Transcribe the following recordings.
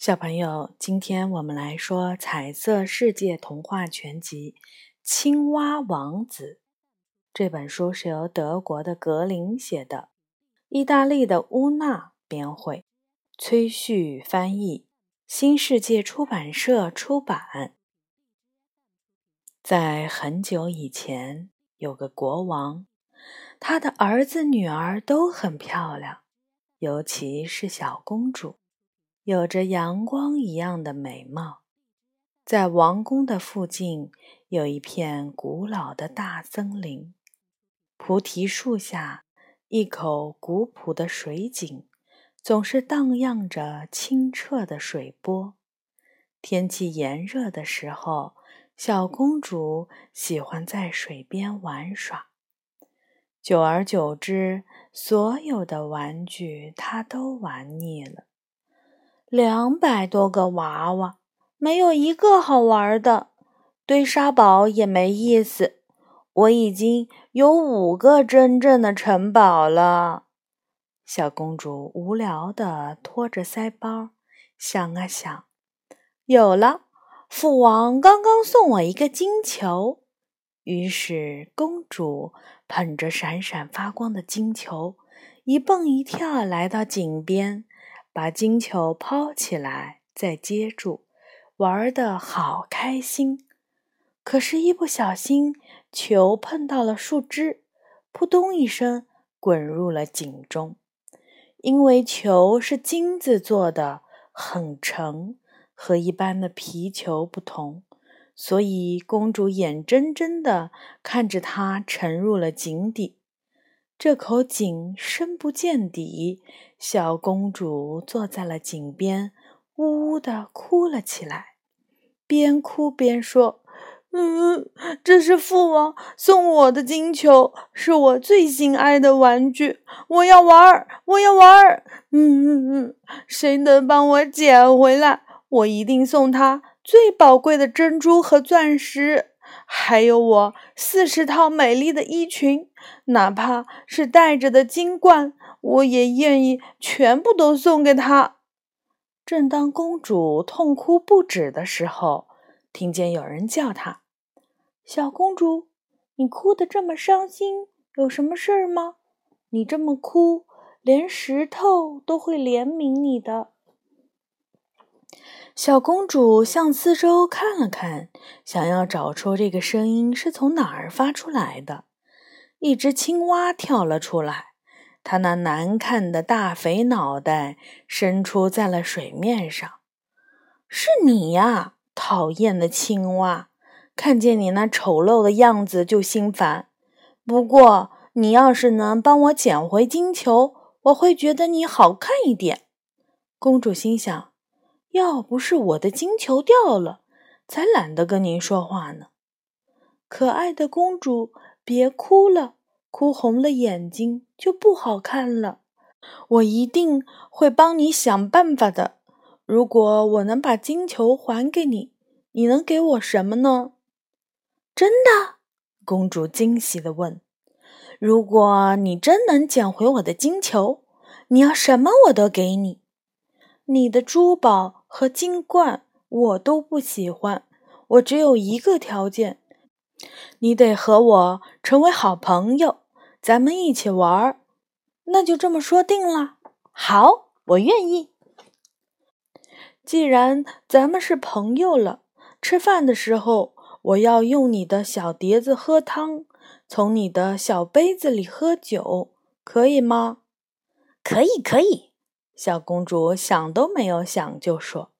小朋友，今天我们来说《彩色世界童话全集》《青蛙王子》这本书是由德国的格林写的，意大利的乌娜编绘，崔旭翻译，新世界出版社出版。在很久以前，有个国王，他的儿子女儿都很漂亮，尤其是小公主。有着阳光一样的美貌，在王宫的附近有一片古老的大森林，菩提树下一口古朴的水井，总是荡漾着清澈的水波。天气炎热的时候，小公主喜欢在水边玩耍。久而久之，所有的玩具她都玩腻了。两百多个娃娃，没有一个好玩的，堆沙堡也没意思。我已经有五个真正的城堡了。小公主无聊地托着腮帮，想啊想，有了，父王刚刚送我一个金球。于是，公主捧着闪闪发光的金球，一蹦一跳来到井边。把金球抛起来，再接住，玩的好开心。可是，一不小心，球碰到了树枝，扑通一声，滚入了井中。因为球是金子做的，很沉，和一般的皮球不同，所以公主眼睁睁的看着它沉入了井底。这口井深不见底，小公主坐在了井边，呜呜地哭了起来，边哭边说：“嗯，这是父王送我的金球，是我最心爱的玩具，我要玩儿，我要玩儿。嗯嗯嗯，谁能帮我捡回来？我一定送他最宝贵的珍珠和钻石。”还有我四十套美丽的衣裙，哪怕是带着的金冠，我也愿意全部都送给他。正当公主痛哭不止的时候，听见有人叫她：“小公主，你哭得这么伤心，有什么事儿吗？你这么哭，连石头都会怜悯你的。”小公主向四周看了看，想要找出这个声音是从哪儿发出来的。一只青蛙跳了出来，它那难看的大肥脑袋伸出在了水面上。“是你呀，讨厌的青蛙！看见你那丑陋的样子就心烦。不过，你要是能帮我捡回金球，我会觉得你好看一点。”公主心想。要不是我的金球掉了，才懒得跟您说话呢。可爱的公主，别哭了，哭红了眼睛就不好看了。我一定会帮你想办法的。如果我能把金球还给你，你能给我什么呢？真的？公主惊喜地问。如果你真能捡回我的金球，你要什么我都给你。你的珠宝。和金冠我都不喜欢，我只有一个条件，你得和我成为好朋友，咱们一起玩儿。那就这么说定了。好，我愿意。既然咱们是朋友了，吃饭的时候我要用你的小碟子喝汤，从你的小杯子里喝酒，可以吗？可以，可以。小公主想都没有想就说：“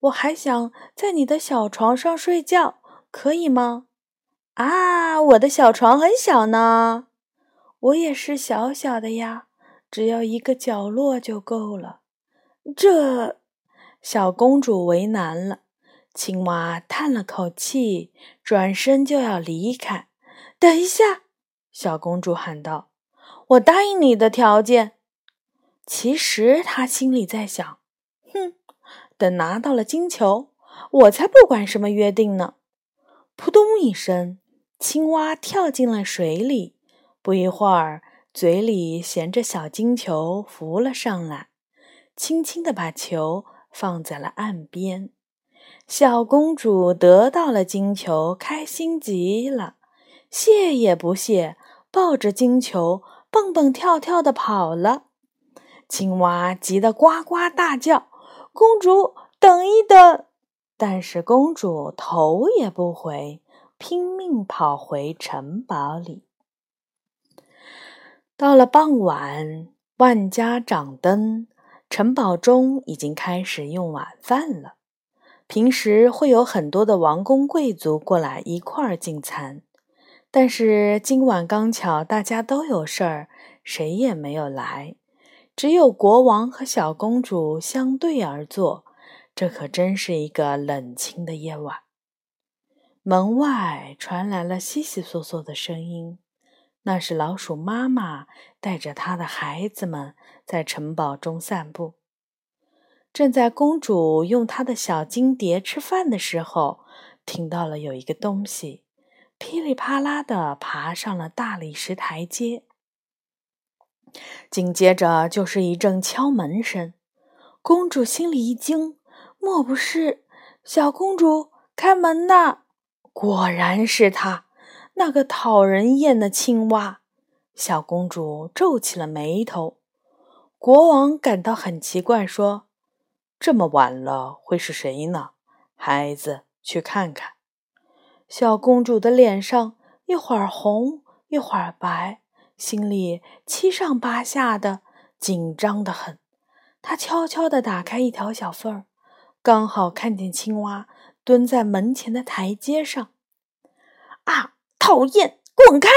我还想在你的小床上睡觉，可以吗？”啊，我的小床很小呢。我也是小小的呀，只要一个角落就够了。这，小公主为难了。青蛙叹了口气，转身就要离开。等一下，小公主喊道：“我答应你的条件。”其实他心里在想：“哼，等拿到了金球，我才不管什么约定呢！”扑通一声，青蛙跳进了水里。不一会儿，嘴里衔着小金球浮了上来，轻轻地把球放在了岸边。小公主得到了金球，开心极了，谢也不谢，抱着金球蹦蹦跳跳的跑了。青蛙急得呱呱大叫：“公主，等一等！”但是公主头也不回，拼命跑回城堡里。到了傍晚，万家掌灯，城堡中已经开始用晚饭了。平时会有很多的王公贵族过来一块儿进餐，但是今晚刚巧大家都有事儿，谁也没有来，只有国王和小公主相对而坐。这可真是一个冷清的夜晚。门外传来了悉悉嗦嗦的声音，那是老鼠妈妈带着她的孩子们在城堡中散步。正在公主用她的小金碟吃饭的时候，听到了有一个东西噼里啪啦的爬上了大理石台阶。紧接着就是一阵敲门声，公主心里一惊，莫不是小公主开门呐？果然是他，那个讨人厌的青蛙。小公主皱起了眉头。国王感到很奇怪，说。这么晚了，会是谁呢？孩子，去看看。小公主的脸上一会儿红，一会儿白，心里七上八下的，紧张的很。他悄悄地打开一条小缝儿，刚好看见青蛙蹲在门前的台阶上。啊！讨厌，滚开！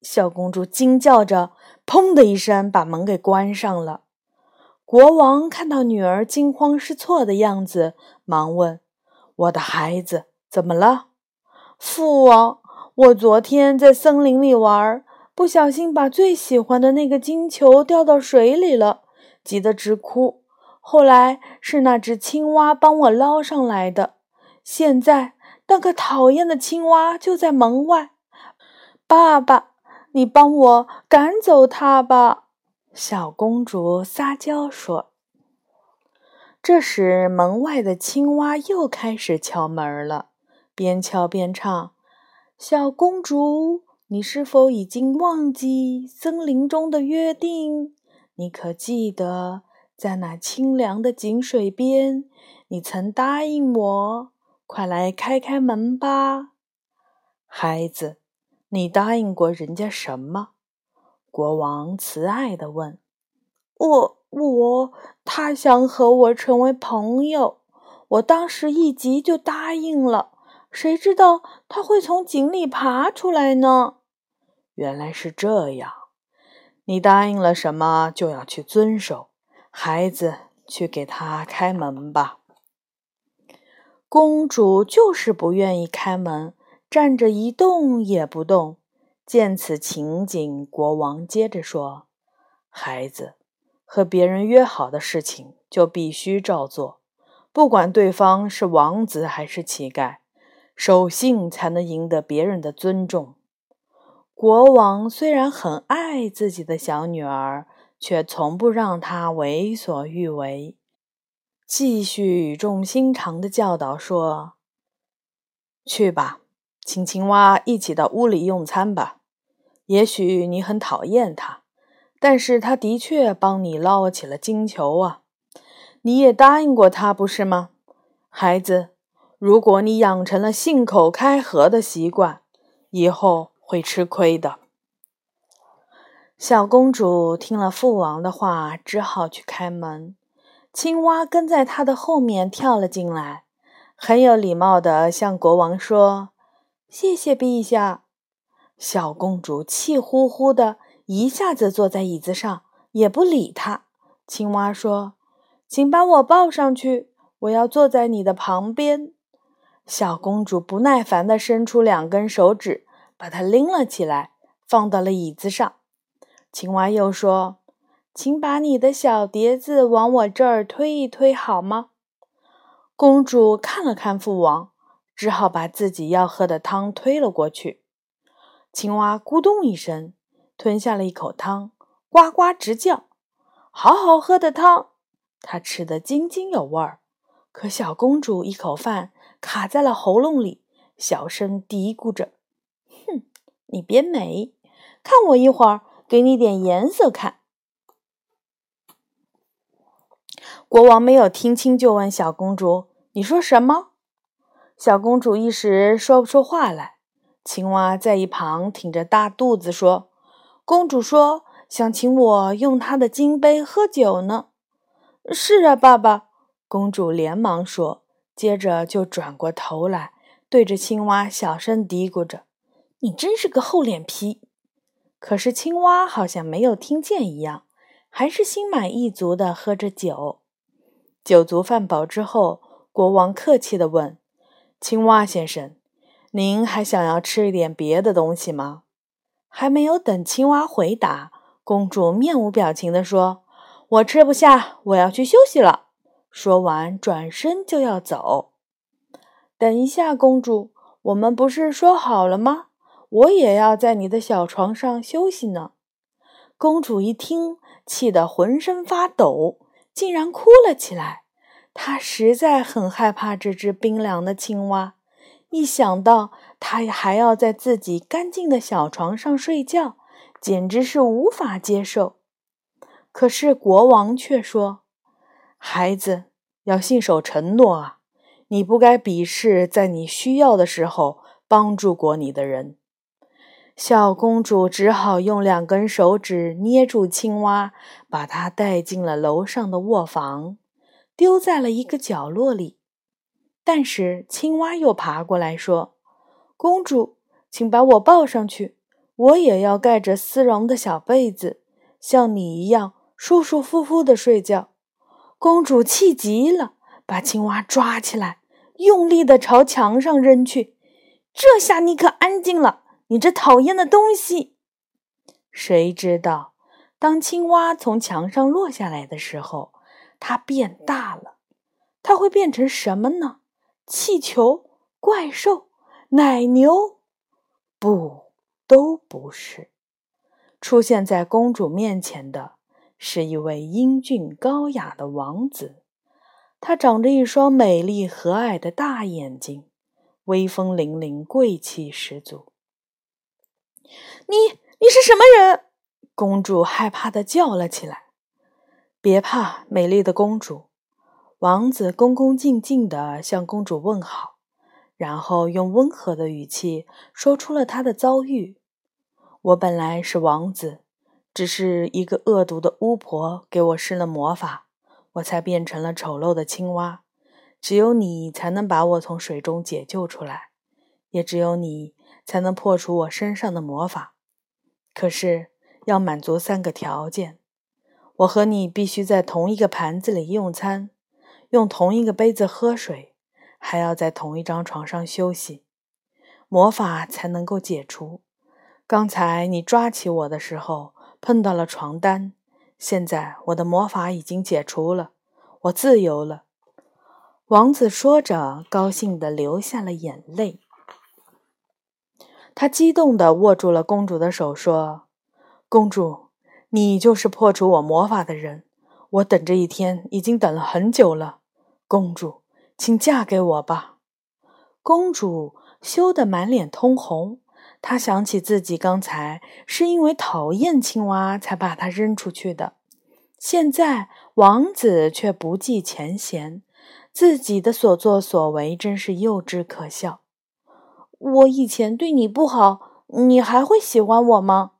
小公主惊叫着，砰的一声把门给关上了。国王看到女儿惊慌失措的样子，忙问：“我的孩子怎么了？”父王，我昨天在森林里玩，不小心把最喜欢的那个金球掉到水里了，急得直哭。后来是那只青蛙帮我捞上来的。现在那个讨厌的青蛙就在门外。爸爸，你帮我赶走它吧。小公主撒娇说：“这时，门外的青蛙又开始敲门了，边敲边唱：‘小公主，你是否已经忘记森林中的约定？你可记得，在那清凉的井水边，你曾答应我？快来开开门吧，孩子，你答应过人家什么？’”国王慈爱地问：“我我，他想和我成为朋友，我当时一急就答应了。谁知道他会从井里爬出来呢？原来是这样，你答应了什么就要去遵守。孩子，去给他开门吧。”公主就是不愿意开门，站着一动也不动。见此情景，国王接着说：“孩子，和别人约好的事情就必须照做，不管对方是王子还是乞丐，守信才能赢得别人的尊重。”国王虽然很爱自己的小女儿，却从不让她为所欲为，继续语重心长的教导说：“去吧。”请青蛙一起到屋里用餐吧。也许你很讨厌它，但是它的确帮你捞起了金球啊！你也答应过他，不是吗，孩子？如果你养成了信口开河的习惯，以后会吃亏的。小公主听了父王的话，只好去开门。青蛙跟在她的后面跳了进来，很有礼貌地向国王说。谢谢陛下，小公主气呼呼的一下子坐在椅子上，也不理他。青蛙说：“请把我抱上去，我要坐在你的旁边。”小公主不耐烦地伸出两根手指，把它拎了起来，放到了椅子上。青蛙又说：“请把你的小碟子往我这儿推一推，好吗？”公主看了看父王。只好把自己要喝的汤推了过去。青蛙咕咚一声吞下了一口汤，呱呱直叫：“好好喝的汤！”它吃得津津有味儿。可小公主一口饭卡在了喉咙里，小声嘀咕着：“哼，你别美，看我一会儿给你点颜色看。”国王没有听清，就问小公主：“你说什么？”小公主一时说不出话来。青蛙在一旁挺着大肚子说：“公主说想请我用她的金杯喝酒呢。”“是啊，爸爸。”公主连忙说，接着就转过头来，对着青蛙小声嘀咕着：“你真是个厚脸皮。”可是青蛙好像没有听见一样，还是心满意足地喝着酒。酒足饭饱之后，国王客气地问：“青蛙先生，您还想要吃一点别的东西吗？”还没有等青蛙回答，公主面无表情地说：“我吃不下，我要去休息了。”说完，转身就要走。等一下，公主，我们不是说好了吗？我也要在你的小床上休息呢。公主一听，气得浑身发抖。竟然哭了起来，他实在很害怕这只冰凉的青蛙。一想到它还要在自己干净的小床上睡觉，简直是无法接受。可是国王却说：“孩子要信守承诺啊！你不该鄙视在你需要的时候帮助过你的人。”小公主只好用两根手指捏住青蛙，把它带进了楼上的卧房，丢在了一个角落里。但是青蛙又爬过来说：“公主，请把我抱上去，我也要盖着丝绒的小被子，像你一样舒舒服服的睡觉。”公主气极了，把青蛙抓起来，用力地朝墙上扔去。这下你可安静了。你这讨厌的东西！谁知道，当青蛙从墙上落下来的时候，它变大了。它会变成什么呢？气球、怪兽、奶牛？不，都不是。出现在公主面前的是一位英俊高雅的王子。他长着一双美丽和蔼的大眼睛，威风凛凛，贵气十足。你你是什么人？公主害怕的叫了起来。别怕，美丽的公主。王子恭恭敬敬地向公主问好，然后用温和的语气说出了他的遭遇。我本来是王子，只是一个恶毒的巫婆给我施了魔法，我才变成了丑陋的青蛙。只有你才能把我从水中解救出来，也只有你。才能破除我身上的魔法，可是要满足三个条件：我和你必须在同一个盘子里用餐，用同一个杯子喝水，还要在同一张床上休息，魔法才能够解除。刚才你抓起我的时候碰到了床单，现在我的魔法已经解除了，我自由了。王子说着，高兴地流下了眼泪。他激动地握住了公主的手，说：“公主，你就是破除我魔法的人。我等这一天已经等了很久了。公主，请嫁给我吧。”公主羞得满脸通红。他想起自己刚才是因为讨厌青蛙才把它扔出去的，现在王子却不计前嫌，自己的所作所为真是幼稚可笑。我以前对你不好，你还会喜欢我吗？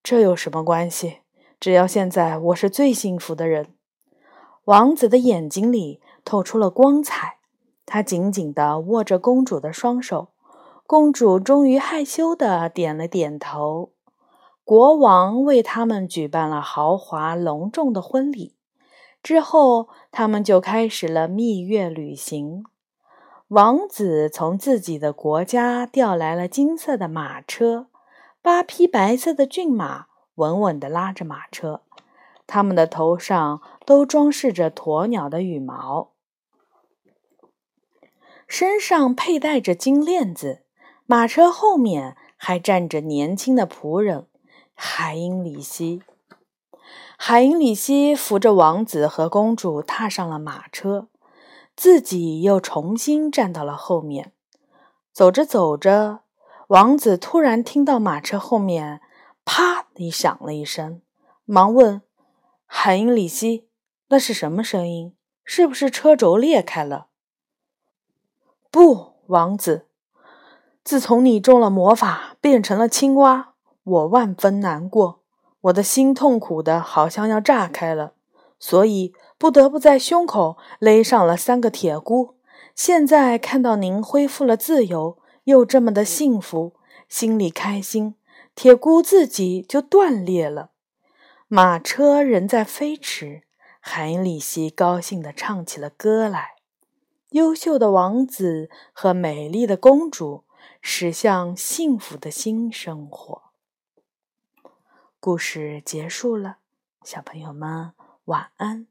这有什么关系？只要现在我是最幸福的人。王子的眼睛里透出了光彩，他紧紧地握着公主的双手。公主终于害羞地点了点头。国王为他们举办了豪华隆重的婚礼，之后他们就开始了蜜月旅行。王子从自己的国家调来了金色的马车，八匹白色的骏马稳稳地拉着马车，他们的头上都装饰着鸵鸟的羽毛，身上佩戴着金链子。马车后面还站着年轻的仆人海因里希。海因里希扶着王子和公主踏上了马车。自己又重新站到了后面。走着走着，王子突然听到马车后面“啪”的响了一声，忙问海因里希：“那是什么声音？是不是车轴裂开了？”“不，王子。自从你中了魔法，变成了青蛙，我万分难过，我的心痛苦的好像要炸开了，所以不得不在胸口勒上了三个铁箍。”现在看到您恢复了自由，又这么的幸福，心里开心，铁箍自己就断裂了。马车仍在飞驰，海里希高兴地唱起了歌来。优秀的王子和美丽的公主驶向幸福的新生活。故事结束了，小朋友们晚安。